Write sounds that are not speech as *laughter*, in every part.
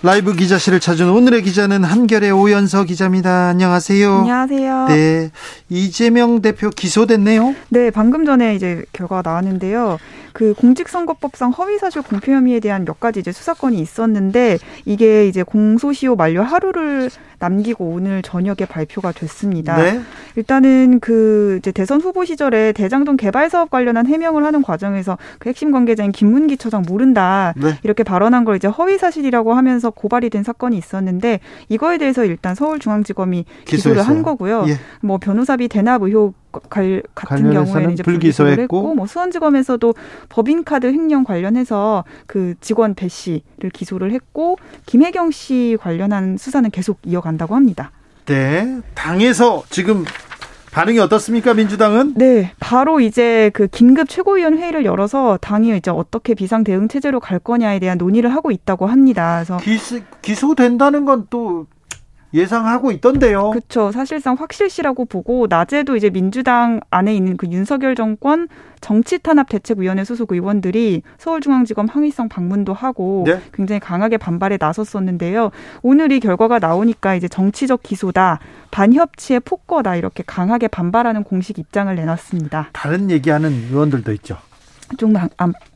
라이브 기자실을 찾은 오늘의 기자는 한결의 오연서 기자입니다. 안녕하세요. 안녕하세요. 네. 이재명 대표 기소됐네요. 네, 방금 전에 이제 결과가 나왔는데요. 그 공직선거법상 허위사실 공표 혐의에 대한 몇 가지 이제 수사건이 있었는데 이게 이제 공소시효 만료 하루를 남기고 오늘 저녁에 발표가 됐습니다. 네. 일단은 그 이제 대선 후보 시절에 대장동 개발 사업 관련한 해명을 하는 과정에서 그 핵심 관계자인 김문기 처장 모른다 네. 이렇게 발언한 걸 이제 허위 사실이라고 하면서 고발이 된 사건이 있었는데 이거에 대해서 일단 서울중앙지검이 기소를 기소했어요. 한 거고요. 예. 뭐 변호사비 대납 의혹 갈, 같은 경우에는 이제 불기소를 했고 뭐 수원지검에서도 법인카드 횡령 관련해서 그 직원 배 씨를 기소를 했고 김혜경 씨 관련한 수사는 계속 이어 간다고 합니다. 네, 당에서 지금 반응이 어떻습니까, 민주당은? 네, 바로 이제 그 긴급 최고위원 회의를 열어서 당이 이제 어떻게 비상 대응 체제로 갈 거냐에 대한 논의를 하고 있다고 합니다. 그래서 기소, 기소된다는 건 또 예상하고 있던데요. 그렇죠. 사실상 확실시라고 보고 낮에도 이제 민주당 안에 있는 그 윤석열 정권 정치탄압 대책위원회 소속 의원들이 서울중앙지검 항의성 방문도 하고 네? 굉장히 강하게 반발에 나섰었는데요. 오늘 이 결과가 나오니까 이제 정치적 기소다, 반협치의 폭거다 이렇게 강하게 반발하는 공식 입장을 내놨습니다. 다른 얘기하는 의원들도 있죠. 좀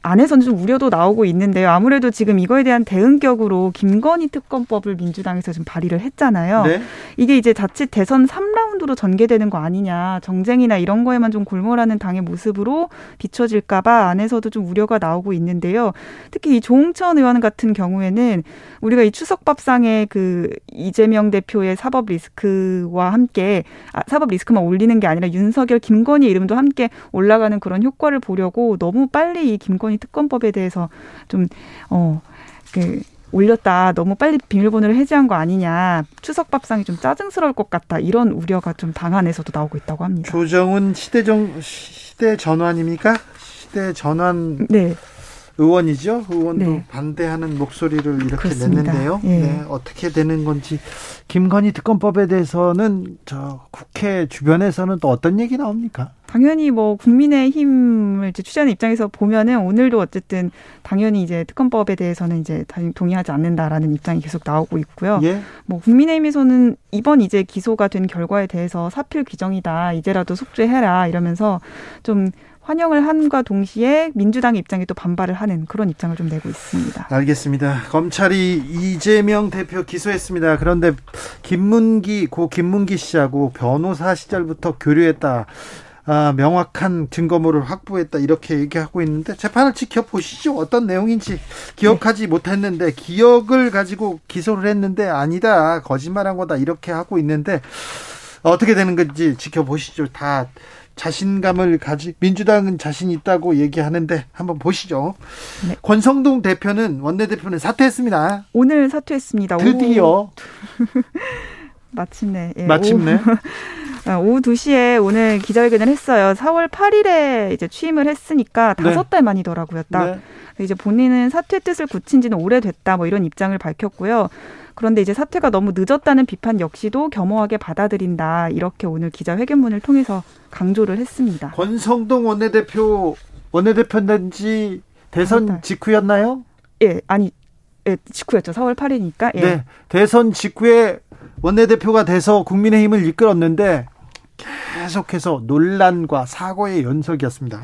안에서는 좀 우려도 나오고 있는데요. 아무래도 지금 이거에 대한 대응격으로 김건희 특검법을 민주당에서 좀 발의를 했잖아요. 네. 이게 이제 자칫 대선 3라운드로 전개되는 거 아니냐. 정쟁이나 이런 거에만 좀 골몰하는 당의 모습으로 비춰질까봐 안에서도 좀 우려가 나오고 있는데요. 특히 이 조홍천 의원 같은 경우에는 우리가 이 추석밥상에 그 이재명 대표의 사법 리스크와 함께 아, 사법 리스크만 올리는 게 아니라 윤석열, 김건희 이름도 함께 올라가는 그런 효과를 보려고 너무 빨리 이 김건희 김건희 특검법에 대해서 좀, 어, 그, 올렸다. 너무 빨리 비밀번호를 해제한 거 아니냐. 추석 밥상이 좀 짜증스러울 것 같다. 이런 우려가 좀 당 안에서도 나오고 있다고 합니다. 조정은 시대정, 시대 전환입니까? 시대 전환. 네. 의원이죠. 의원도 네. 반대하는 목소리를 이렇게 그렇습니다. 냈는데요. 예. 네, 어떻게 되는 건지 김건희 특검법에 대해서는 저 국회 주변에서는 또 어떤 얘기 나옵니까? 당연히 뭐 국민의힘을 이제 취재하는 입장에서 보면은 오늘도 어쨌든 당연히 이제 특검법에 대해서는 이제 동의하지 않는다라는 입장이 계속 나오고 있고요. 예? 뭐 국민의힘에서는 이번 이제 기소가 된 결과에 대해서 사필 규정이다 이제라도 속죄해라 이러면서 좀 환영을 한과 동시에 민주당 입장에 또 반발을 하는 그런 입장을 좀 내고 있습니다. 알겠습니다. 검찰이 이재명 대표 기소했습니다. 그런데 김문기 고 김문기 씨하고 변호사 시절부터 교류했다. 아, 명확한 증거물을 확보했다 이렇게 얘기하고 있는데 재판을 지켜보시죠 어떤 내용인지 기억하지 네. 못했는데 기억을 가지고 기소를 했는데 아니다 거짓말한 거다 이렇게 하고 있는데 어떻게 되는 건지 지켜보시죠 다 자신감을 가지 민주당은 자신 있다고 얘기하는데 한번 보시죠. 네. 권성동 대표는 원내대표는 사퇴했습니다. 오늘 사퇴했습니다. 드디어 *laughs* 마침내 예, 마침내 오후, *laughs* 오후 2시에 오늘 기자회견을 했어요. 4월 8일에 이제 취임을 했으니까 네. 다섯 네. 달 만이더라고요. 딱. 네. 이제 본인은 사퇴 뜻을 굳힌 지는 오래됐다 뭐 이런 입장을 밝혔고요. 그런데 이제 사퇴가 너무 늦었다는 비판 역시도 겸허하게 받아들인다. 이렇게 오늘 기자회견문을 통해서 강조를 했습니다. 권성동 원내대표 원내대표인 지 대선 직후였나요? 예, 아니 예, 직후였죠. 4월 8일이니까. 예. 네. 대선 직후에 원내대표가 돼서 국민의힘을 이끌었는데 계속해서 논란과 사고의 연속이었습니다.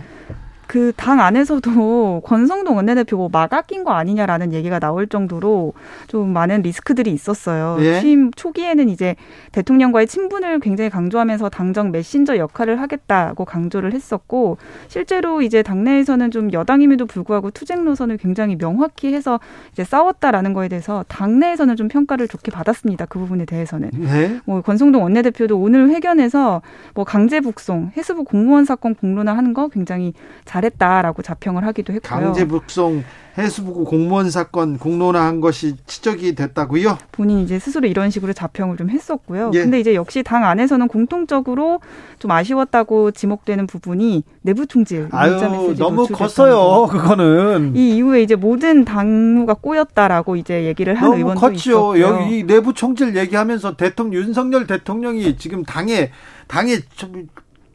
그 당 안에서도 *laughs* 권성동 원내대표고 막 아낀 거 아니냐라는 얘기가 나올 정도로 좀 많은 리스크들이 있었어요. 예? 취임 초기에는 이제 대통령과의 친분을 굉장히 강조하면서 당정 메신저 역할을 하겠다고 강조를 했었고 실제로 이제 당내에서는 좀 여당임에도 불구하고 투쟁 노선을 굉장히 명확히 해서 이제 싸웠다라는 거에 대해서 당내에서는 좀 평가를 좋게 받았습니다. 그 부분에 대해서는. 네? 뭐 권성동 원내대표도 오늘 회견에서 뭐 강제 북송, 해수부 공무원 사건 공론화 하는 거 굉장히 잘 잘했다라고 자평을 하기도 했고요. 강제 북송 해수부고 공무원 사건 공론화한 것이 지적이 됐다고요? 본인이 이제 스스로 이런 식으로 자평을 좀 했었고요. 예. 근데 이제 역시 당 안에서는 공통적으로 좀 아쉬웠다고 지목되는 부분이 내부 총질 아유 너무 컸어요. 그거는 이 이후에 이제 모든 당무가 꼬였다라고 이제 얘기를 한 의원도 컸죠. 있었고요. 여기 내부 총질 얘기하면서 대통령 윤석열 대통령이 지금 당에 당에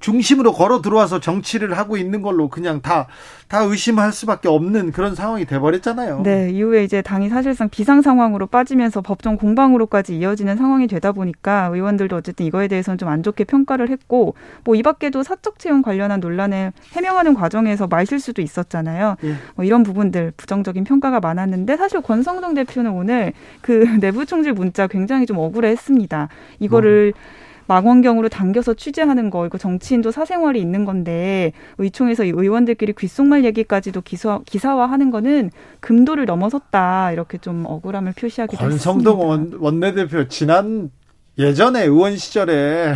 중심으로 걸어 들어와서 정치를 하고 있는 걸로 그냥 다, 다 의심할 수밖에 없는 그런 상황이 돼버렸잖아요. 네, 이후에 이제 당이 사실상 비상 상황으로 빠지면서 법정 공방으로까지 이어지는 상황이 되다 보니까 의원들도 어쨌든 이거에 대해서는 좀 안 좋게 평가를 했고, 뭐 이 밖에도 사적 채용 관련한 논란을 해명하는 과정에서 말실수도 있었잖아요. 예. 뭐 이런 부분들 부정적인 평가가 많았는데 사실 권성동 대표는 오늘 그 *laughs* 내부 총질 문자 굉장히 좀 억울해 했습니다. 이거를 뭐. 망원경으로 당겨서 취재하는 거 이거 정치인도 사생활이 있는 건데 의총에서 의원들끼리 귓속말 얘기까지도 기사, 기사화하는 거는 금도를 넘어섰다 이렇게 좀 억울함을 표시하기도 권성동 했습니다. 원, 원내대표 지난 예전에 의원 시절에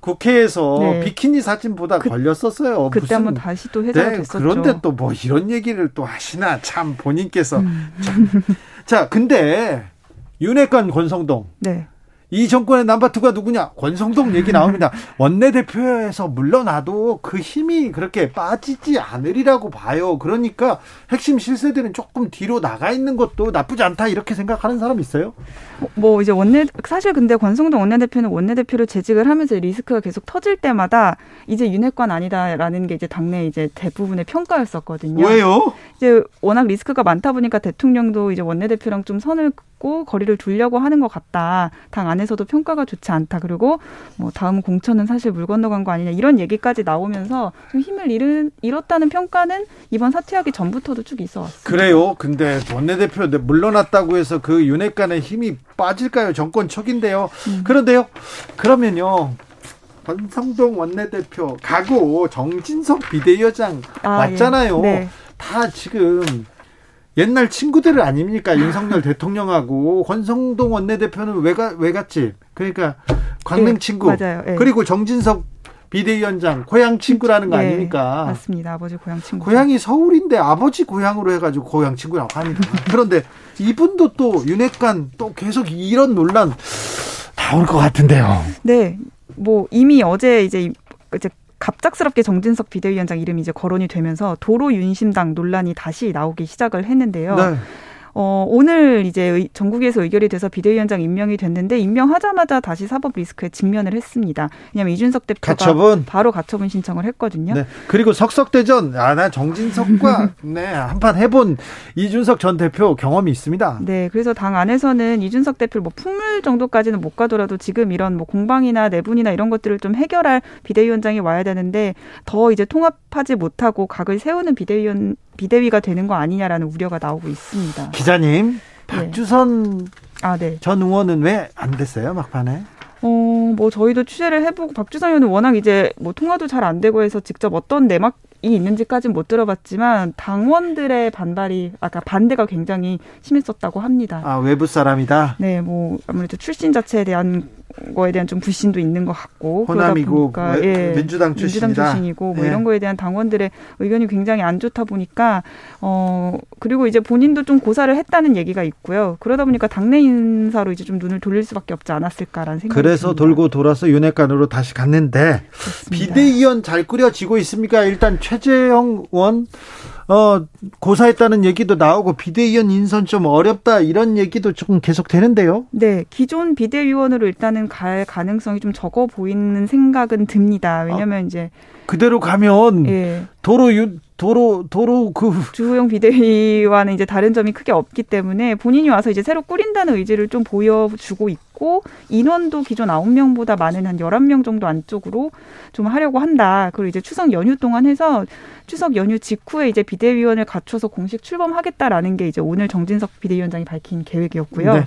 국회에서 네. 비키니 사진보다 그, 걸렸었어요. 그때 한번 다시 또 회자가 네, 됐었죠. 그런데 또 뭐 이런 얘기를 또 하시나 참 본인께서 음. 자 근데 윤핵관 권성동 네. 이 정권의 남바투가 누구냐? 권성동 얘기 나옵니다. *laughs* 원내대표에서 물러나도 그 힘이 그렇게 빠지지 않으리라고 봐요. 그러니까 핵심 실세들은 조금 뒤로 나가 있는 것도 나쁘지 않다 이렇게 생각하는 사람 있어요? 뭐, 뭐 이제 원내 사실 근데 권성동 원내대표는 원내대표로 재직을 하면서 리스크가 계속 터질 때마다 이제 윤핵관 아니다라는 게 이제 당내 이제 대부분의 평가였었거든요. 왜요? 이제 워낙 리스크가 많다 보니까 대통령도 이제 원내대표랑 좀 선을 긋고 거리를 두려고 하는 것 같다. 당 안에서도 평가가 좋지 않다. 그리고 뭐 다음 공천은 사실 물 건너간 거 아니냐 이런 얘기까지 나오면서 좀 힘을 잃은, 잃었다는 평가는 이번 사퇴하기 전부터도 쭉 있어 왔습니다. 그래요. 근데 원내대표 물러났다고 해서 그 윤핵관의 힘이 빠질까요? 정권 척인데요. 음. 그런데요. 그러면요. 권성동 원내대표 가고 정진석 비대위원장 아, 맞잖아요. 예. 네. 다 지금 옛날 친구들 아닙니까? 윤석열 대통령하고 권성동 원내대표는 외가 외갓집. 그러니까 광명 네, 친구. 맞아요. 네. 그리고 정진석 비대위원장 고향 친구라는 거 네, 아닙니까? 맞습니다. 아버지 고향 친구. 고향이 서울인데 아버지 고향으로 해가지고 고향 친구라고 합니다. *laughs* 그런데 이분도 또 윤핵관 또 계속 이런 논란 나올 것 같은데요. 네, 뭐 이미 어제 이제 이제 갑작스럽게 정진석 비대위원장 이름이 이제 거론이 되면서 도로 윤심당 논란이 다시 나오기 시작을 했는데요. 네. 어, 오늘 이제 전국에서 의결이 돼서 비대위원장 임명이 됐는데 임명하자마자 다시 사법 리스크에 직면을 했습니다. 왜냐하면 이준석 대표가 가처분? 바로 가처분 신청을 했거든요. 네. 그리고 석석대전 아나 정진석과 *laughs* 네 한판 해본 이준석 전 대표 경험이 있습니다. 네, 그래서 당 안에서는 이준석 대표를 뭐 풍물 정도까지는 못 가더라도 지금 이런 뭐 공방이나 내분이나 이런 것들을 좀 해결할 비대위원장이 와야 되는데 더 이제 통합하지 못하고 각을 세우는 비대위원 비대위가 되는 거 아니냐라는 우려가 나오고 있습니다. 기자님, 네. 박주선 네. 아, 네. 전 의원은 왜 안 됐어요 막판에? 어, 뭐 저희도 취재를 해보고 박주선 의원은 워낙 이제 뭐 통화도 잘 안 되고 해서 직접 어떤 내막 이 있는지까지는 못 들어봤지만 당원들의 반발이 아까 반대가 굉장히 심했었다고 합니다. 아 외부 사람이다. 네, 뭐 아무래도 출신 자체에 대한 거에 대한 좀 불신도 있는 것 같고 호남이고 그러다 보니까 예, 민주당 출신이다. 민주당 출신이고 뭐 예. 이런 거에 대한 당원들의 의견이 굉장히 안 좋다 보니까 어 그리고 이제 본인도 좀 고사를 했다는 얘기가 있고요. 그러다 보니까 당내 인사로 이제 좀 눈을 돌릴 수밖에 없지 않았을까라는 생각이 그래서 듭니다. 돌고 돌아서 윤핵관으로 다시 갔는데 그렇습니다. 비대위원 잘 꾸려지고 있습니까? 일단 최재형 의원 어, 고사했다는 얘기도 나오고 비대위원 인선 좀 어렵다 이런 얘기도 조금 계속 되는데요. 네, 기존 비대위원으로 일단은 갈 가능성이 좀 적어 보이는 생각은 듭니다. 왜냐하면 아, 이제 그대로 가면 예. 도로 유, 도로 도로 그 주호영 비대위와는 이제 다른 점이 크게 없기 때문에 본인이 와서 이제 새로 꾸린다는 의지를 좀 보여주고 있고 인원도 기존 아홉 명보다 많은 한 열한 명 정도 안쪽으로 좀 하려고 한다. 그리고 이제 추석 연휴 동안 해서 추석 연휴 직후에 이제 비대위원을 갖춰서 공식 출범하겠다라는 게 이제 오늘 정진석 비대위원장이 밝힌 계획이었고요. 네.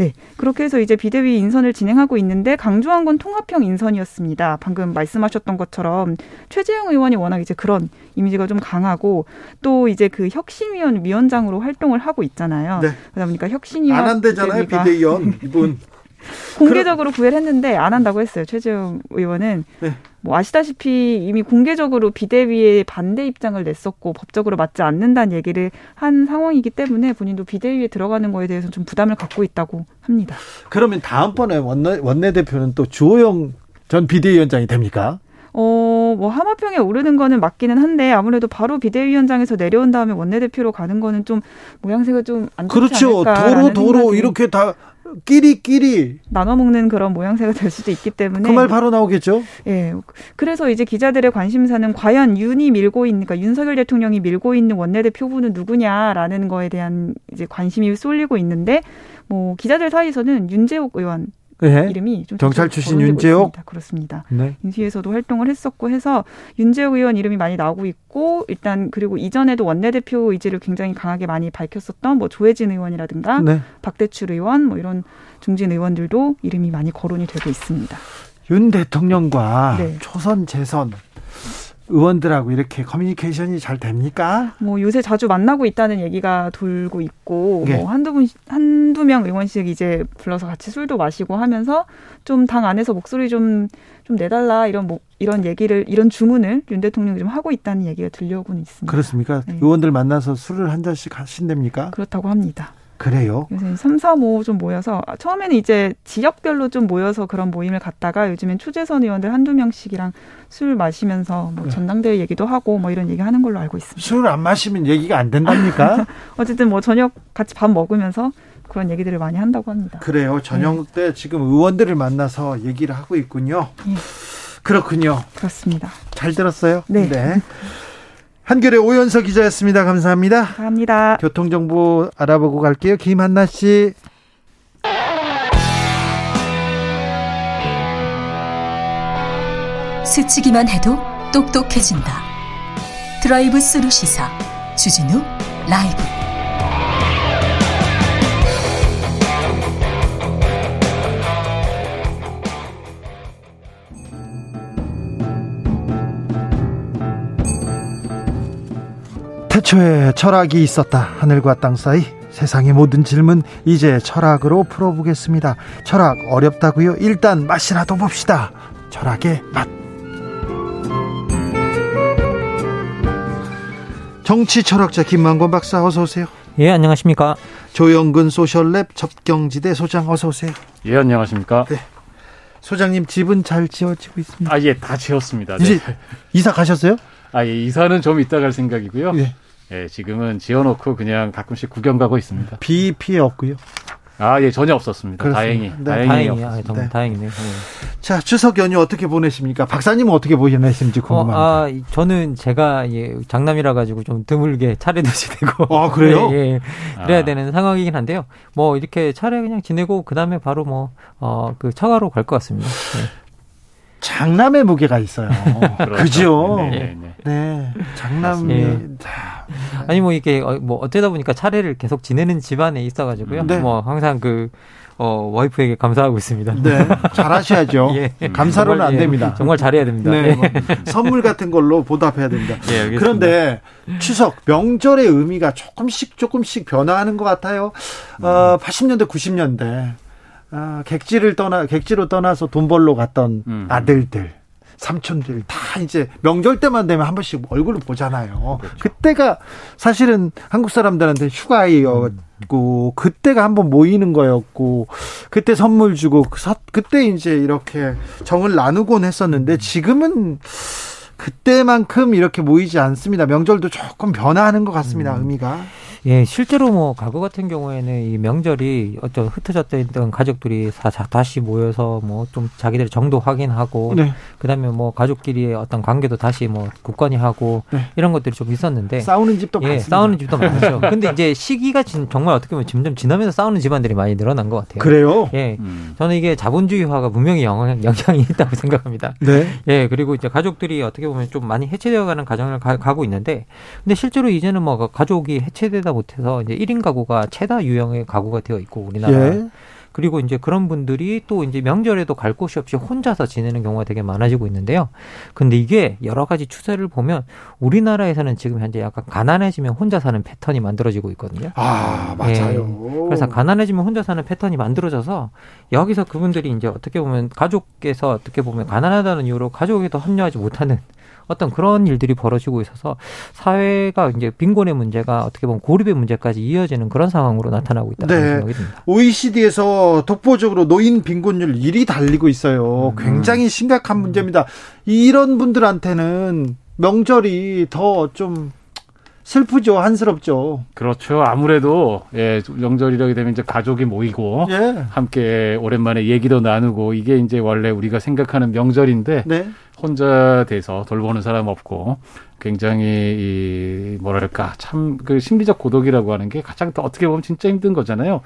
네. 그렇게 해서 이제 비대위 인선을 진행하고 있는데 강조한 건 통합형 인선이었습니다. 방금 말씀하셨던 것처럼 최재형 의원이 워낙 이제 그런 이미지가 좀 강하고 또 이제 그 혁신위원 위원장으로 활동을 하고 있잖아요. 네. 그러다 보니까 혁신위원 안 한대잖아요. 비대위원 이분 *laughs* 공개적으로 구애를 했는데 안 한다고 했어요. 최재형 의원은. 네. 뭐 아시다시피 이미 공개적으로 비대위에 반대 입장을 냈었고 법적으로 맞지 않는다는 얘기를 한 상황이기 때문에 본인도 비대위에 들어가는 거에 대해서 좀 부담을 갖고 있다고 합니다. 그러면 다음번에 원내, 원내대표는 또 주호영 전 비대위원장이 됩니까? 어, 뭐 하마평에 오르는 거는 맞기는 한데 아무래도 바로 비대위원장에서 내려온 다음에 원내대표로 가는 거는 좀 모양새가 좀안 좋지 그렇죠. 도로 도로 이렇게 다 끼리끼리 나눠 먹는 그런 모양새가 될 수도 있기 때문에 그 말 바로 나오겠죠. 예. 그래서 이제 기자들의 관심사는 과연 윤이 밀고 있는 그러니까 윤석열 대통령이 밀고 있는 원내대표 후보는 누구냐라는 거에 대한 이제 관심이 쏠리고 있는데 뭐 기자들 사이에서는 윤재옥 의원 네. 이름이 좀 경찰 출신 윤재옥. 그렇습니다. 네. 인수위에서도 활동을 했었고 해서 윤재옥 의원 이름이 많이 나오고 있고 일단 그리고 이전에도 원내대표 의지를 굉장히 강하게 많이 밝혔었던 뭐 조혜진 의원이라든가 네. 박대출 의원 뭐 이런 중진 의원들도 이름이 많이 거론이 되고 있습니다. 윤 대통령과 네. 초선 재선 의원들하고 이렇게 커뮤니케이션이 잘 됩니까? 뭐 요새 자주 만나고 있다는 얘기가 돌고 있고 네. 뭐 한두 분 한두 명 의원씩 이제 불러서 같이 술도 마시고 하면서 좀 당 안에서 목소리 좀좀 좀 내달라 이런 뭐 이런 얘기를 이런 주문을 윤 대통령이 좀 하고 있다는 얘기가 들려오고는 있습니다. 그렇습니까? 네. 의원들 만나서 술을 한 잔씩 하신답니까? 그렇다고 합니다. 그래요? 요새 3, 4, 5 좀 모여서 처음에는 이제 지역별로 좀 모여서 그런 모임을 갖다가 요즘엔 초재선 의원들 한두 명씩이랑 술 마시면서 뭐 네. 전당대회 얘기도 하고 뭐 이런 얘기 하는 걸로 알고 있습니다. 술 안 마시면 얘기가 안 된답니까? *laughs* 어쨌든 뭐 저녁 같이 밥 먹으면서 그런 얘기들을 많이 한다고 합니다. 그래요. 저녁 때 네. 지금 의원들을 만나서 얘기를 하고 있군요. 네. 그렇군요. 그렇습니다. 잘 들었어요? 네. 네. *laughs* 한결의 오연서 기자였습니다. 감사합니다. 감사합니다. 교통정보 알아보고 갈게요. 김한나 씨. 스치기만 해도 똑똑해진다. 드라이브 스루 시사 주진우 라이브. 태초에 철학이 있었다. 하늘과 땅 사이 세상의 모든 질문 이제 철학으로 풀어보겠습니다. 철학 어렵다고요? 일단 맛이라도 봅시다. 철학의 맛. 정치 철학자 김만권 박사 어서 오세요. 예, 안녕하십니까? 조영근 소셜랩 접경지대 소장 어서 오세요. 예, 안녕하십니까? 네. 소장님 집은 잘 지어지고 있습니다. 아, 예, 다 지었습니다. 네. 이제 이사 가셨어요? 아, 예, 이사는 좀 이따 갈 생각이고요. 예. 예, 지금은 지어놓고 그냥 가끔씩 구경 가고 있습니다. 비 피해 없고요. 아, 예, 전혀 없었습니다. 그렇습니다. 다행히. 네, 다행이네요. 아, 정말 네. 다행이네요. 네. 자, 추석 연휴 어떻게 보내십니까? 박사님은 어떻게 보내셨는지 궁금합니다. 어, 아, 저는 제가 예, 장남이라 가지고 좀 드물게 차례도 지내고. 아, 그래요? *laughs* 예, 예. 그래야 아. 되는 상황이긴 한데요. 뭐 이렇게 차례 그냥 지내고 그다음에 바로 뭐 어, 그 처가로 갈 것 같습니다. 네. 장남의 무게가 있어요. *laughs* 그죠? 네, 네, 네. 네. 장남이 네. 아니 뭐 이게 어, 뭐 어쩌다 보니까 차례를 계속 지내는 집안에 있어가지고요. 네. 뭐 항상 그 어, 와이프에게 감사하고 있습니다. 네. *laughs* 잘하셔야죠. 예. 감사로는 정말, 안 예. 됩니다. 정말 잘해야 됩니다. 네. 뭐 선물 같은 걸로 보답해야 됩니다. 예, 그런데 추석, 명절의 의미가 조금씩 조금씩 변화하는 것 같아요. 어, 80년대, 90년대. 아, 객지를 떠나 객지로 떠나서 돈 벌러 갔던 음. 아들들 삼촌들 다 이제 명절 때만 되면 한 번씩 얼굴을 보잖아요. 그렇죠. 그때가 사실은 한국 사람들한테 휴가였고 음. 그때가 한번 모이는 거였고 그때 선물 주고 그 그때 이제 이렇게 정을 나누곤 했었는데 지금은 그때만큼 이렇게 모이지 않습니다. 명절도 조금 변화하는 것 같습니다. 음. 의미가. 예, 실제로 뭐 과거 같은 경우에는 이 명절이 어떤 흩어졌다 있던 가족들이 다, 다시 모여서 뭐 좀 자기들의 정도 확인하고 네. 그다음에 뭐 가족끼리의 어떤 관계도 다시 뭐 굳건히 하고 네. 이런 것들이 좀 있었는데 싸우는 집도 예, 많습니다. 싸우는 집도 *laughs* 많죠. 근데 이제 시기가 정말 어떻게 보면 점점 지나면서 싸우는 집안들이 많이 늘어난 것 같아요. 그래요? 예, 음. 저는 이게 자본주의화가 분명히 영향, 영향이 있다고 *laughs* 생각합니다. 네. 예, 그리고 이제 가족들이 어떻게 보면 좀 많이 해체되어가는 과정을 가, 고 있는데, 근데 실제로 이제는 뭐 가족이 해체되다 못해서 이제 1인 가구가 최다 유형의 가구가 되어 있고 우리나라. 예. 그리고 이제 그런 분들이 또 이제 명절에도 갈 곳이 없이 혼자서 지내는 경우가 되게 많아지고 있는데요. 근데 이게 여러 가지 추세를 보면 우리나라에서는 지금 현재 약간 가난해지면 혼자 사는 패턴이 만들어지고 있거든요. 아, 맞아요. 네. 그래서 가난해지면 혼자 사는 패턴이 만들어져서 여기서 그분들이 이제 어떻게 보면 가족께서 어떻게 보면 가난하다는 이유로 가족에도 합류하지 못하는 어떤 그런 일들이 벌어지고 있어서 사회가 이제 빈곤의 문제가 어떻게 보면 고립의 문제까지 이어지는 그런 상황으로 나타나고 있다는 네. 생각이 듭니다. OECD에서 독보적으로 노인 빈곤율 1위 달리고 있어요. 음. 굉장히 심각한 문제입니다. 이런 분들한테는 명절이 더좀 슬프죠, 한스럽죠. 그렇죠. 아무래도 예, 명절이라게 되면 이제 가족이 모이고 예. 함께 오랜만에 얘기도 나누고 이게 이제 원래 우리가 생각하는 명절인데 네. 혼자 돼서 돌보는 사람 없고 굉장히 이 뭐랄까 참 그 심리적 고독이라고 하는 게 가장 더 어떻게 보면 진짜 힘든 거잖아요.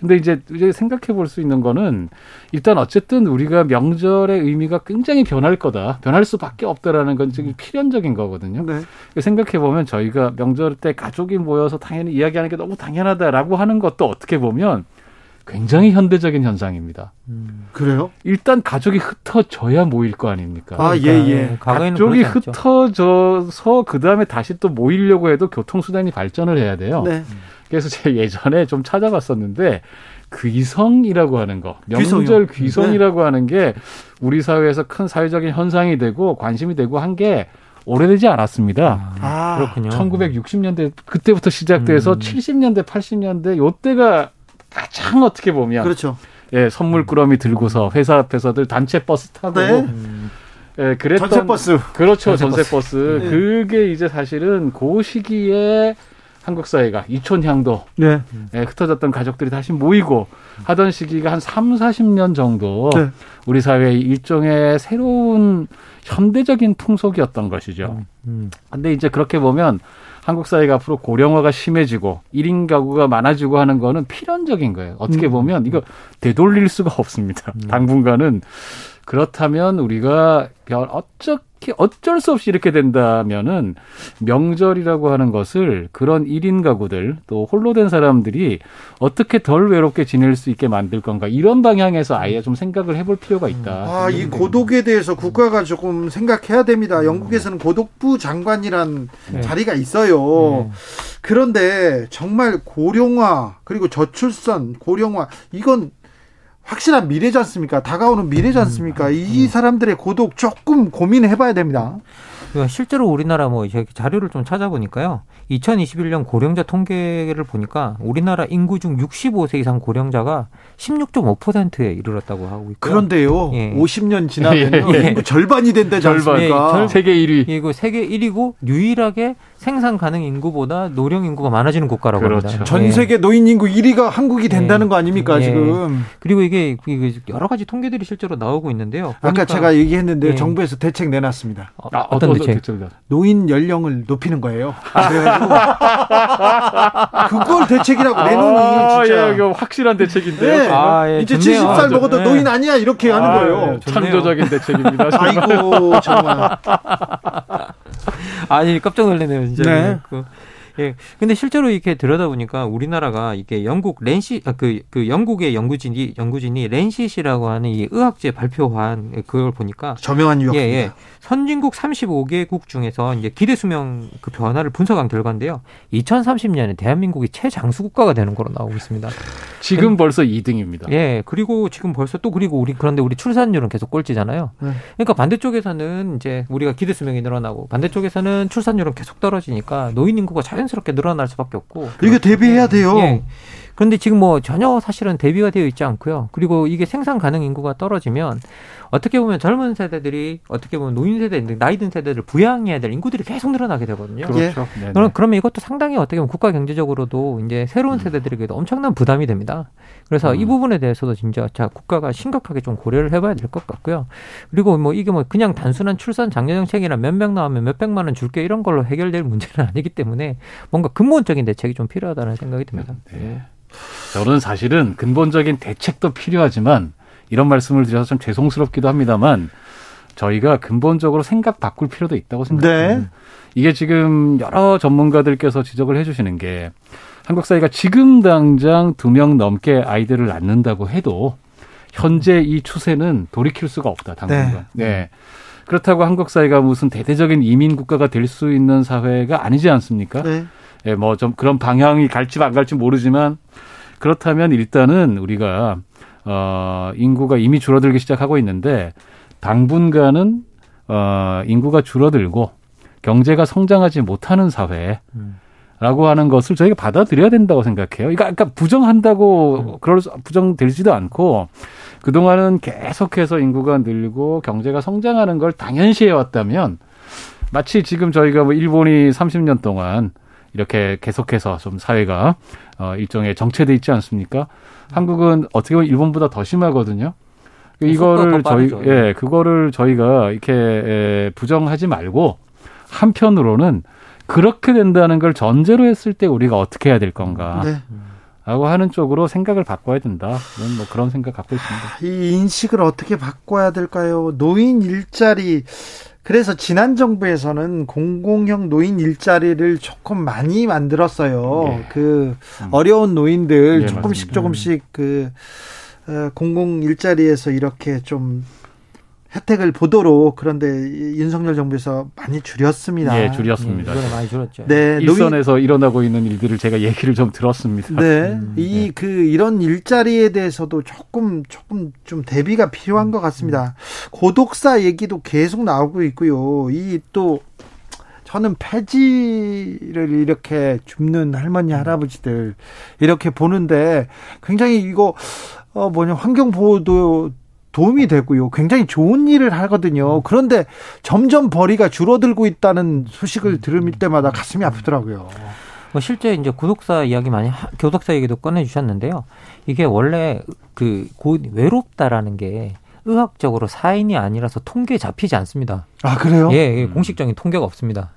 근데 이제 이제 생각해 볼 수 있는 거는 일단 어쨌든 우리가 명절의 의미가 굉장히 변할 거다. 변할 수밖에 없다라는 건 지금 필연적인 거거든요. 네. 생각해 보면 저희가 명절 때 가족이 모여서 당연히 이야기하는 게 너무 당연하다라고 하는 것도 어떻게 보면 굉장히 현대적인 현상입니다. 음. 그래요? 일단 가족이 흩어져야 모일 거 아닙니까? 아, 예, 예. 가족이 흩어져서 그 다음에 다시 또 모이려고 해도 교통수단이 발전을 해야 돼요. 네. 그래서 제가 예전에 좀 찾아봤었는데 귀성이라고 하는 거, 명절 귀성. 이라고 네. 하는 게 우리 사회에서 큰 사회적인 현상이 되고 관심이 되고 한 게 오래되지 않았습니다. 아, 그렇군요. 1960년대 그때부터 시작돼서 음. 70년대, 80년대 요때가 가장 어떻게 보면 그렇죠. 예, 선물 꾸러미 들고서 회사 앞에서들 단체 버스 타고 네. 예, 그랬던 전세 버스. 그렇죠. 전세 버스. 네. 그게 이제 사실은 그 시기에 한국 사회가 이촌향도 네. 예, 흩어졌던 가족들이 다시 모이고 하던 시기가 한 3, 40년 정도 네. 우리 사회의 일종의 새로운 현대적인 풍속이었던 것이죠. 음. 음. 근데 이제 그렇게 보면 한국 사회가 앞으로 고령화가 심해지고 1인 가구가 많아지고 하는 거는 필연적인 거예요. 어떻게 음. 보면 이거 되돌릴 수가 없습니다. 음. 당분간은 그렇다면 우리가 어떻게 어쩔 수 없이 이렇게 된다면은 명절이라고 하는 것을 그런 1인 가구들 또 홀로 된 사람들이 어떻게 덜 외롭게 지낼 수 있게 만들 건가 이런 방향에서 아예 좀 생각을 해볼 필요가 있다. 아, 이 고독에 대해서 국가가 조금 생각해야 됩니다. 영국에서는 고독부 장관이란 네. 자리가 있어요. 네. 그런데 정말 고령화 그리고 저출산 고령화 이건 확실한 미래지 않습니까? 다가오는 미래지 않습니까? 음, 이 음. 사람들의 고독 조금 고민해 봐야 됩니다. 그러니까 실제로 우리나라 뭐 자료를 좀 찾아보니까요. 2021년 고령자 통계를 보니까 우리나라 인구 중 65세 이상 고령자가 16.5%에 이르렀다고 하고 있고요. 그런데요. 예. 50년 지나면 예, 예. 인구 절반이 된다지 않습니까? 예, 세계 1위. 이거 세계 1위고 유일하게 생산 가능 인구보다 노령 인구가 많아지는 국가라고 그렇죠. 합니다. 전 세계 노인 인구 1위가 한국이 된다는 거 아닙니까, 지금? 그리고 이게 여러 가지 통계들이 실제로 나오고 있는데요. 아까 제가 얘기했는데 정부에서 대책 내놨습니다. 어, 아, 어떤 대책? 노인 연령을 높이는 거예요. 그걸 대책이라고 내놓으니 아, 진짜 예, 확실한 대책인데요. 네. 아, 예, 이제 좋네요. 70살 먹어도 네. 노인 아니야 이렇게 하는 아, 거예요. 예, 창조적인 대책입니다. 아이고 정말. *laughs* 아니 깜짝 놀랐네요 진짜. 네. 그, 예. 근데 실제로 이렇게 들여다보니까 우리나라가 이게 영국 렌시, 아, 그, 그 영국의 연구진이, 연구진이 렌시시라고 하는 이 의학제 발표한 그걸 보니까. 저명한 유학. 예, 예. 선진국 35개국 중에서 이제 기대 수명 그 변화를 분석한 결과인데요. 2030년에 대한민국이 최장수 국가가 되는 거로 나오고 있습니다. 지금 벌써 2등입니다. 예. 그리고 지금 벌써 또 그리고 우리 그런데 우리 출산율은 계속 꼴찌잖아요. 네. 그러니까 반대쪽에서는 이제 우리가 기대 수명이 늘어나고 반대쪽에서는 출산율은 계속 떨어지니까 노인 인구가 자연 스럽게 늘어날 수밖에 없고. 이게 대비해야 돼요. 예. 그런데 지금 뭐 전혀 사실은 대비가 되어 있지 않고요. 그리고 이게 생산 가능 인구가 떨어지면 어떻게 보면 젊은 세대들이 어떻게 보면 노인 세대, 나이 든 세대를 부양해야 될 인구들이 계속 늘어나게 되거든요. 그렇죠. 예. 그럼 그러면 이것도 상당히 어떻게 보면 국가 경제적으로도 이제 새로운 음. 세대들에게도 엄청난 부담이 됩니다. 그래서 음. 이 부분에 대해서도 진짜 자 국가가 심각하게 좀 고려를 해봐야 될 것 같고요. 그리고 뭐 이게 뭐 그냥 단순한 출산 장려 정책이나 몇 명 나오면 몇 백만 원 줄게 이런 걸로 해결될 문제는 *laughs* 아니기 때문에 뭔가 근본적인 대책이 좀 필요하다는 생각이 듭니다. 네. 저는 사실은 근본적인 대책도 필요하지만 이런 말씀을 드려서 좀 죄송스럽기도 합니다만 저희가 근본적으로 생각 바꿀 필요도 있다고 생각합니다. 네. 이게 지금 여러 전문가들께서 지적을 해주시는 게 한국 사회가 지금 당장 두 명 넘게 아이들을 낳는다고 해도 현재 이 추세는 돌이킬 수가 없다 당분간. 네. 네. 그렇다고 한국 사회가 무슨 대대적인 이민 국가가 될 수 있는 사회가 아니지 않습니까? 네. 예, 뭐 좀 그런 방향이 갈지 안 갈지 모르지만 그렇다면 일단은 우리가 어 인구가 이미 줄어들기 시작하고 있는데 당분간은 어 인구가 줄어들고 경제가 성장하지 못하는 사회. 라고 하는 것을 저희가 받아들여야 된다고 생각해요. 그러니까, 그러니까 부정한다고 그럴 부정되지도 않고 그동안은 계속해서 인구가 늘고 경제가 성장하는 걸 당연시해 왔다면 마치 지금 저희가 뭐 일본이 30년 동안 이렇게 계속해서 좀 사회가 어 일종의 정체돼 있지 않습니까? 한국은 어떻게 보면 일본보다 더 심하거든요. 이거를 저희 예, 그거를 저희가 이렇게 예, 부정하지 말고 한편으로는 그렇게 된다는 걸 전제로 했을 때 우리가 어떻게 해야 될 건가. 네. 라고 하는 쪽으로 생각을 바꿔야 된다. 저는 뭐 그런 생각 갖고 있습니다. 이 인식을 어떻게 바꿔야 될까요? 노인 일자리 그래서 지난 정부에서는 공공형 노인 일자리를 조금 많이 만들었어요. 예. 그 음. 어려운 노인들 예, 조금씩 맞습니다. 조금씩 그 어, 공공 일자리에서 이렇게 좀 혜택을 보도록 그런데 윤석열 정부에서 많이 줄였습니다. 예, 줄였습니다. 네, 많이 줄였죠. 네, 일선에서 노인... 일어나고 있는 일들을 제가 얘기를 좀 들었습니다. 네, 음, 이그 네. 이런 일자리에 대해서도 조금 조금 좀 대비가 필요한 것 같습니다. 고독사 얘기도 계속 나오고 있고요. 이 또 저는 폐지를 이렇게 줍는 할머니 할아버지들 이렇게 보는데 굉장히 이거 어 뭐냐 환경 보호도 도움이 되고요. 굉장히 좋은 일을 하거든요. 그런데 점점 벌이가 줄어들고 있다는 소식을 들을 때마다 가슴이 아프더라고요. 뭐 실제 이제 구독사 이야기 많이 교독사 얘기도 꺼내 주셨는데요. 이게 원래 그 외롭다라는 게 의학적으로 사인이 아니라서 통계에 잡히지 않습니다. 아 그래요? 예, 예 공식적인 통계가 없습니다.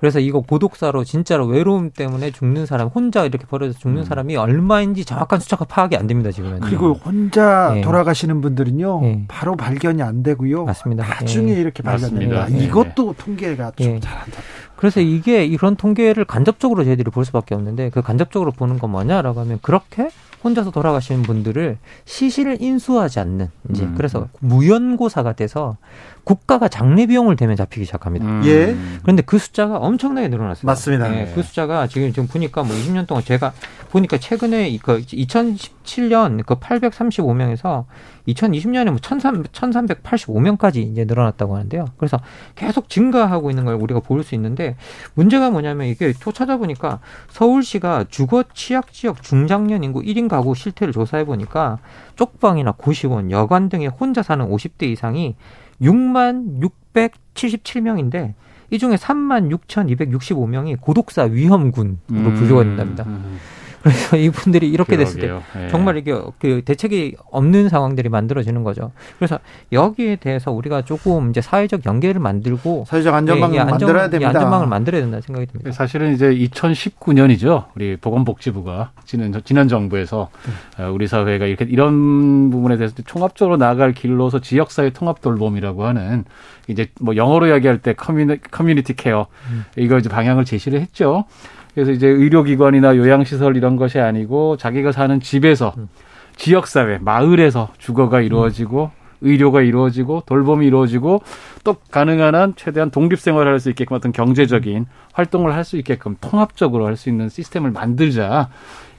그래서 이거 고독사로 진짜로 외로움 때문에 죽는 사람 혼자 이렇게 버려서 죽는 음. 사람이 얼마인지 정확한 숫자가 파악이 안 됩니다 지금은. 그리고 혼자 네. 돌아가시는 분들은요 네. 바로 발견이 안 되고요. 맞습니다. 나중에 네. 이렇게 발견됩니다. 이것도 통계가 좀 잘 안 잡. 그래서 이게 이런 통계를 간접적으로 저희들이 볼 수밖에 없는데 그 간접적으로 보는 건 뭐냐라고 하면 그렇게 혼자서 돌아가시는 분들을 시신을 인수하지 않는 이제 음. 그래서 무연고사가 돼서 국가가 장례 비용을 대면 잡히기 시작합니다. 음. 예. 그런데 그 숫자가 엄청나게 늘어났습니다. 맞습니다. 네, 그 숫자가 지금 지금 보니까 뭐 20년 동안 제가 보니까 최근에 그 2017년 그 835명에서 2020년에 뭐 1385명까지 이제 늘어났다고 하는데요. 그래서 계속 증가하고 있는 걸 우리가 볼 수 있는데 문제가 뭐냐면 이게 또 찾아보니까 서울시가 주거 취약 지역 중장년 인구 1인 가구 실태를 조사해 보니까 쪽방이나 고시원, 여관 등에 혼자 사는 50대 이상이 6만 677명인데 이 중에 3만 6,265명이 고독사 위험군으로 음, 분류가 된답니다. 음. 그래서 *laughs* 이분들이 이렇게 됐을 때 예. 정말 이게 그 대책이 없는 상황들이 만들어지는 거죠. 그래서 여기에 대해서 우리가 조금 이제 사회적 연계를 만들고 사회적 안전망을 예, 안전, 만들어야 됩니다. 안전망을 만들어야 된다는 생각이 듭니다. 사실은 이제 2019년이죠. 우리 보건복지부가 지난 지난 정부에서 네. 우리 사회가 이렇게 이런 부분에 대해서 총합적으로 나아갈 길로서 지역사회 통합 돌봄이라고 하는 이제 뭐 영어로 이야기할 때 communi, community care 음. 이거 이제 방향을 제시를 했죠. 그래서 이제 의료기관이나 요양시설 이런 것이 아니고 자기가 사는 집에서 음. 지역사회, 마을에서 주거가 이루어지고 음. 의료가 이루어지고 돌봄이 이루어지고 또 가능한 한 최대한 독립생활을 할 수 있게끔 어떤 경제적인 활동을 할 수 있게끔 통합적으로 할 수 있는 시스템을 만들자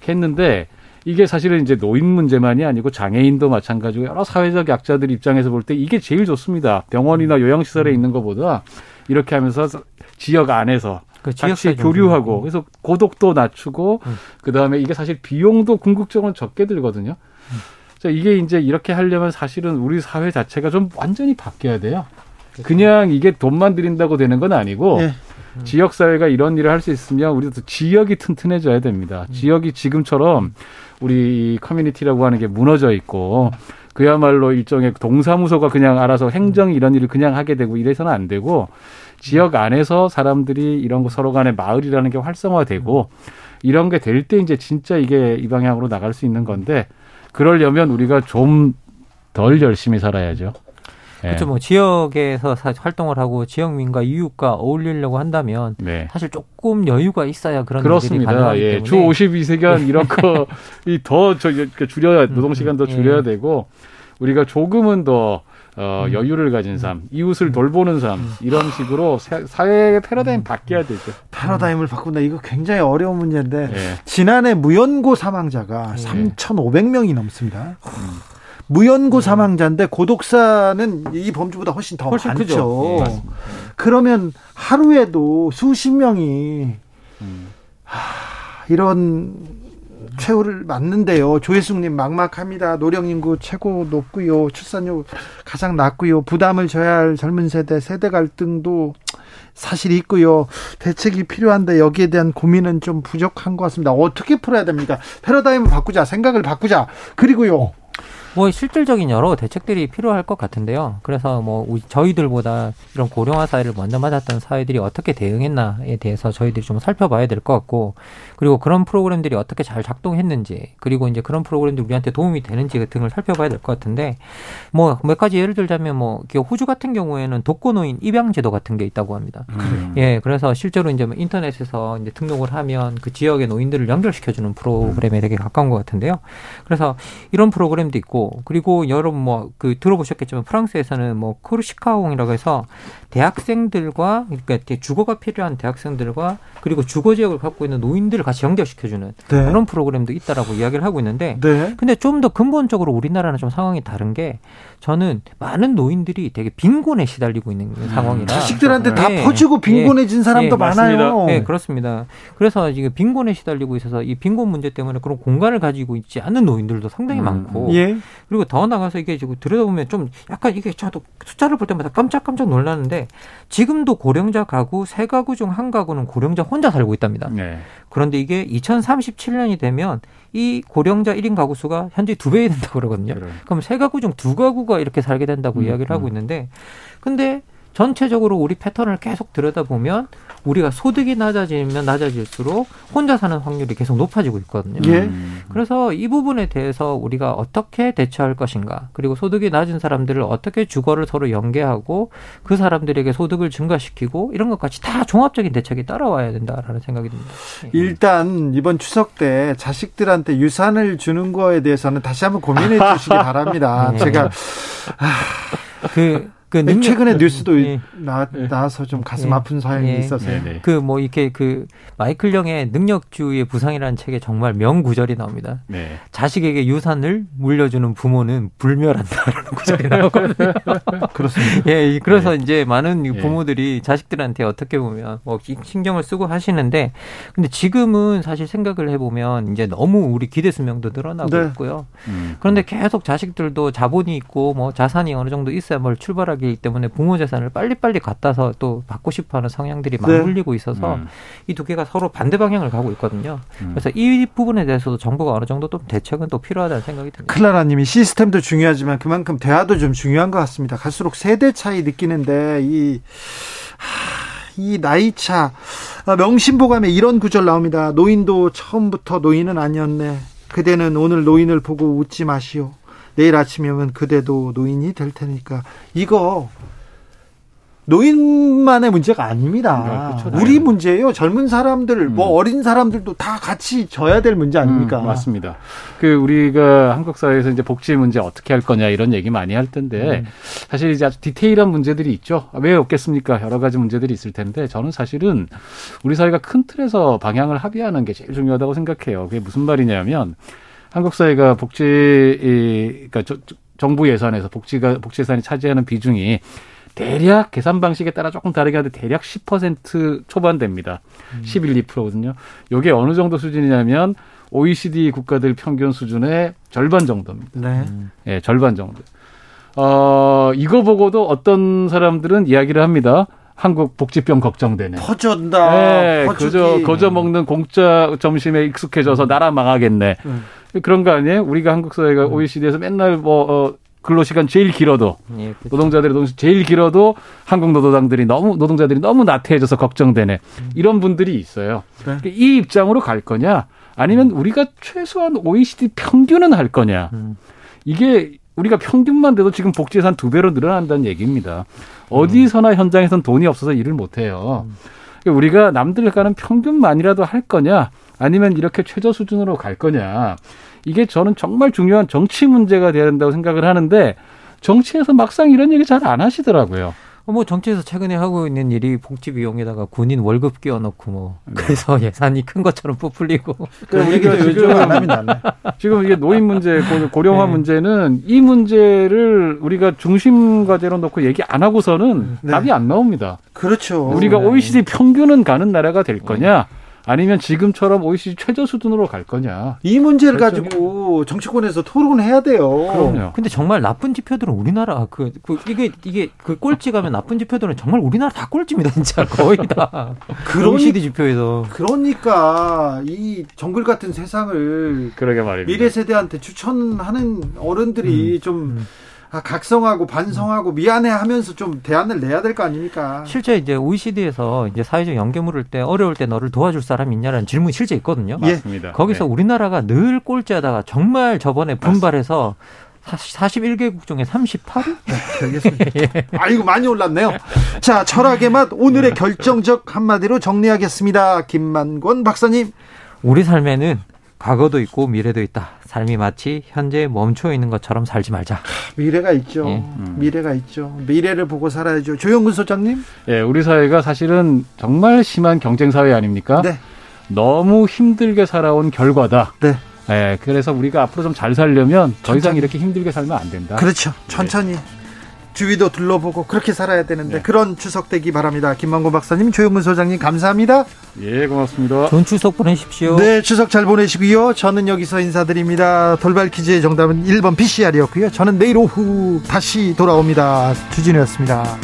했는데 이게 사실은 이제 노인 문제만이 아니고 장애인도 마찬가지고 여러 사회적 약자들 입장에서 볼 때 이게 제일 좋습니다. 병원이나 요양시설에 있는 것보다 이렇게 하면서 지역 안에서 그 같이 교류하고 그래서 고독도 낮추고 음. 그다음에 이게 사실 비용도 궁극적으로 적게 들거든요. 음. 자, 이게 이제 이렇게 하려면 사실은 우리 사회 자체가 좀 완전히 바뀌어야 돼요. 그렇죠. 그냥 이게 돈만 들인다고 되는 건 아니고 네. 음. 지역 사회가 이런 일을 할 수 있으면 우리도 지역이 튼튼해져야 됩니다. 음. 지역이 지금처럼 우리 커뮤니티라고 하는 게 무너져 있고 그야말로 일종의 동사무소가 그냥 알아서 행정 이런 일을 그냥 하게 되고 이래서는 안 되고 지역 안에서 사람들이 이런 거 서로 간에 마을이라는 게 활성화되고 이런 게 될 때 이제 진짜 이게 이 방향으로 나갈 수 있는 건데 그러려면 우리가 좀 덜 열심히 살아야죠. 네. 그렇죠. 뭐 지역에서 활동을 하고 지역민과 이웃과 어울리려고 한다면 네. 사실 조금 여유가 있어야 그런 그렇습니다. 일이 가능하기 예. 때문에 주 52시간 이런 거 이더 *laughs* 줄여야 노동 시간 더 줄여야 예. 되고 우리가 조금은 더 어, 음. 여유를 가진 삶, 이웃을 돌보는 삶 이런 식으로 사회의 패러다임 바뀌어야 되죠. 패러다임을 바꾼다 이거 굉장히 어려운 문제인데 네. 지난해 무연고 사망자가 네. 3,500명이 넘습니다. 음. 무연고 음. 사망자인데 고독사는 이 범주보다 훨씬 더 훨씬 많죠. 네, 그러면 하루에도 수십 명이 음. 하, 이런 최후를 맞는데요. 조혜숙님 막막합니다. 노령 인구 최고 높고요. 출산율 가장 낮고요. 부담을 져야 할 젊은 세대 세대 갈등도 사실 있고요. 대책이 필요한데 여기에 대한 고민은 좀 부족한 것 같습니다. 어떻게 풀어야 됩니까? 패러다임을 바꾸자, 생각을 바꾸자. 그리고요. 뭐 실질적인 여러 대책들이 필요할 것 같은데요. 그래서 뭐 저희들보다 이런 고령화 사회를 먼저 맞았던 사회들이 어떻게 대응했나에 대해서 저희들이 좀 살펴봐야 될 것 같고 그리고 그런 프로그램들이 어떻게 잘 작동했는지 그리고 이제 그런 프로그램들이 우리한테 도움이 되는지 등을 살펴봐야 될 것 같은데 뭐 몇 가지 예를 들자면 뭐 호주 같은 경우에는 독거노인 입양 제도 같은 게 있다고 합니다. 음. 예, 그래서 실제로 이제 뭐 인터넷에서 이제 등록을 하면 그 지역의 노인들을 연결시켜주는 프로그램에 되게 가까운 것 같은데요. 그래서 이런 프로그램도 있고 그리고 여러분 뭐 그 들어보셨겠지만 프랑스에서는 뭐 코르시카옹이라고 해서 대학생들과 그러니까 주거가 필요한 대학생들과 그리고 주거 지역을 갖고 있는 노인들을 같이 연결시켜주는 네. 그런 프로그램도 있다라고 이야기를 하고 있는데 네. 근데 좀 더 근본적으로 우리나라는 좀 상황이 다른 게 저는 많은 노인들이 되게 빈곤에 시달리고 있는 음. 상황이라 자식들한테 다 네. 퍼주고 빈곤해진 네. 사람도 네. 많아요. 네, 그렇습니다. 그래서 지금 빈곤에 시달리고 있어서 이 빈곤 문제 때문에 그런 공간을 가지고 있지 않는 노인들도 상당히 음. 많고 예. 그리고 더 나가서 이게 지금 들여다보면 좀 약간 이게 저도 숫자를 볼 때마다 깜짝깜짝 놀라는데 지금도 고령자 가구 세 가구 중 한 가구는 고령자 혼자 살고 있답니다. 네. 그런데 이게 2037년이 되면 이 고령자 1인 가구 수가 현재 두배 된다고 그러거든요. 그럼 세 가구 중 두 가구가 이렇게 살게 된다고 음, 이야기를 하고 음. 있는데 근데 전체적으로 우리 패턴을 계속 들여다보면 우리가 소득이 낮아지면 낮아질수록 혼자 사는 확률이 계속 높아지고 있거든요. 예. 그래서 이 부분에 대해서 우리가 어떻게 대처할 것인가, 그리고 소득이 낮은 사람들을 어떻게 주거를 서로 연계하고 그 사람들에게 소득을 증가시키고 이런 것까지 다 종합적인 대책이 따라와야 된다라는 생각이 듭니다. 예. 일단 이번 추석 때 자식들한테 유산을 주는 거에 대해서는 다시 한번 고민해 *laughs* 주시기 바랍니다. 네. 제가 아, 그 그 능력, 최근에 뉴스도 예. 나, 나와서 좀 가슴 예. 아픈 사연이 예. 있어서요. 그 뭐 이렇게 그 마이클 영의 능력주의 부상이라는 책에 정말 명구절이 나옵니다. 네. 자식에게 유산을 물려주는 부모는 불멸한다라는 *laughs* 구절이 나오거든요. 그렇습니다. 예, 그래서 네. 이제 많은 예. 부모들이 자식들한테 어떻게 보면 뭐 신경을 쓰고 하시는데 근데 지금은 사실 생각을 해보면 이제 너무 우리 기대 수명도 늘어나고 네. 있고요. 음. 그런데 계속 자식들도 자본이 있고 뭐 자산이 어느 정도 있어야 뭘 출발하기 생각이기 때문에 부모 재산을 빨리빨리 갖다서 또 받고 싶어하는 성향들이 네. 맞물리고 있어서 음. 이두 개가 서로 반대 방향을 가고 있거든요. 음. 그래서 이 부분에 대해서도 정부가 어느 정도 또 대책은 또 필요하다는 생각이 듭니다. 클라라님이 시스템도 중요하지만 그만큼 대화도 좀 중요한 것 같습니다. 갈수록 세대 차이 느끼는데 이이 나이 차 아, 명심보감에 이런 구절 나옵니다. 노인도 처음부터 노인은 아니었네. 그대는 오늘 노인을 보고 웃지 마시오. 내일 아침이면 그대도 노인이 될 테니까 이거 노인만의 문제가 아닙니다. 네, 그렇죠. 우리 문제예요. 젊은 사람들, 뭐 음. 뭐 어린 사람들도 다 같이 져야 될 문제 아닙니까? 음, 맞습니다. 그 우리가 한국 사회에서 이제 복지 문제 어떻게 할 거냐 이런 얘기 많이 할 텐데 음. 사실 이제 아주 디테일한 문제들이 있죠. 왜 없겠습니까? 여러 가지 문제들이 있을 텐데 저는 사실은 우리 사회가 큰 틀에서 방향을 합의하는 게 제일 중요하다고 생각해요. 그게 무슨 말이냐면 한국 사회가 복지 이 그러니까 저, 정부 예산에서 복지가 복지 예산이 차지하는 비중이 대략 계산 방식에 따라 조금 다르게 하는데 대략 10% 초반 됩니다. 음. 11, 2%거든요. 요게 어느 정도 수준이냐면 OECD 국가들 평균 수준의 절반 정도입니다. 네. 예, 네, 절반 정도. 어, 이거 보고도 어떤 사람들은 이야기를 합니다. 한국 복지병 걱정되네. 퍼준다. 네, 그저 거저 먹는 공짜 점심에 익숙해져서 음. 나라 망하겠네. 음. 그런 거 아니에요? 우리가 한국 사회가 음. OECD에서 맨날 뭐 어, 근로시간 제일 길어도 예, 그렇죠. 노동자들의 노동 제일 길어도 한국 노동당들이 너무 노동자들이 너무 나태해져서 걱정되네 음. 이런 분들이 있어요. 네. 그러니까 이 입장으로 갈 거냐 아니면 음. 우리가 최소한 OECD 평균은 할 거냐 음. 이게 우리가 평균만 돼도 지금 복지 예산 두 배로 늘어난다는 얘기입니다. 어디서나 음. 현장에선 돈이 없어서 일을 못 해요. 음. 우리가 남들과는 평균만이라도 할 거냐 아니면 이렇게 최저 수준으로 갈 거냐 이게 저는 정말 중요한 정치 문제가 돼야 된다고 생각을 하는데 정치에서 막상 이런 얘기 잘 안 하시더라고요. 어, 뭐 정치에서 최근에 하고 있는 일이 복지 비용에다가 군인 월급 끼워 넣고 뭐 네. 그래서 *laughs* 예산이 큰 것처럼 부풀리고 그런 얘기도 요즘 안 하면 안 지금 이게 노인 문제 고령화 네. 문제는 이 문제를 우리가 중심 과제로 놓고 얘기 안 하고서는 네. 답이 안 나옵니다. 그렇죠. 우리가 OECD 평균은 가는 나라가 될 거냐? 아니면 지금처럼 OECD 최저 수준으로 갈 거냐. 이 문제를 가지고 정치권에서 토론해야 돼요. 그럼요. 근데 정말 나쁜 지표들은 우리나라 그, 그 이게 이게 그 꼴찌 가면 나쁜 지표들은 정말 우리나라 다 꼴찌입니다, 진짜 *laughs* 거의 다. 그런 OECD 지표에서. 그러니까 이 정글 같은 세상을 그러게 말입니다. 미래 세대한테 추천하는 어른들이 음. 좀 음. 아, 각성하고 반성하고 미안해하면서 좀 대안을 내야 될 거 아닙니까? 실제 이제 OECD에서 이제 사회적 연계 물을 때 어려울 때 너를 도와줄 사람 있냐라는 질문이 실제 있거든요. 예. 맞습니다. 거기서 네. 우리나라가 늘 꼴찌하다가 정말 저번에 분발해서 41개국 중에 38위? 네, 알겠습니다. *laughs* 예. 아이고, 많이 올랐네요. 자, 철학의 맛, 오늘의 결정적 한마디로 정리하겠습니다. 김만권 박사님. 우리 삶에는 과거도 있고 미래도 있다. 삶이 마치 현재에 멈춰 있는 것처럼 살지 말자. 미래가 있죠. 예. 음. 미래가 있죠. 미래를 보고 살아야죠. 조영근 소장님. 예, 우리 사회가 사실은 정말 심한 경쟁 사회 아닙니까? 네. 너무 힘들게 살아온 결과다. 네. 예, 그래서 우리가 앞으로 좀 잘 살려면 더 이상 이렇게 힘들게 살면 안 된다. 그렇죠. 천천히. 네. 주위도 둘러보고 그렇게 살아야 되는데 네. 그런 추석 되기 바랍니다. 김만곤 박사님, 조영문 소장님 감사합니다. 예, 고맙습니다. 좋은 추석 보내십시오. 네, 추석 잘 보내시고요. 저는 여기서 인사드립니다. 돌발 퀴즈의 정답은 1번 PCR이었고요. 저는 내일 오후 다시 돌아옵니다. 주진우였습니다.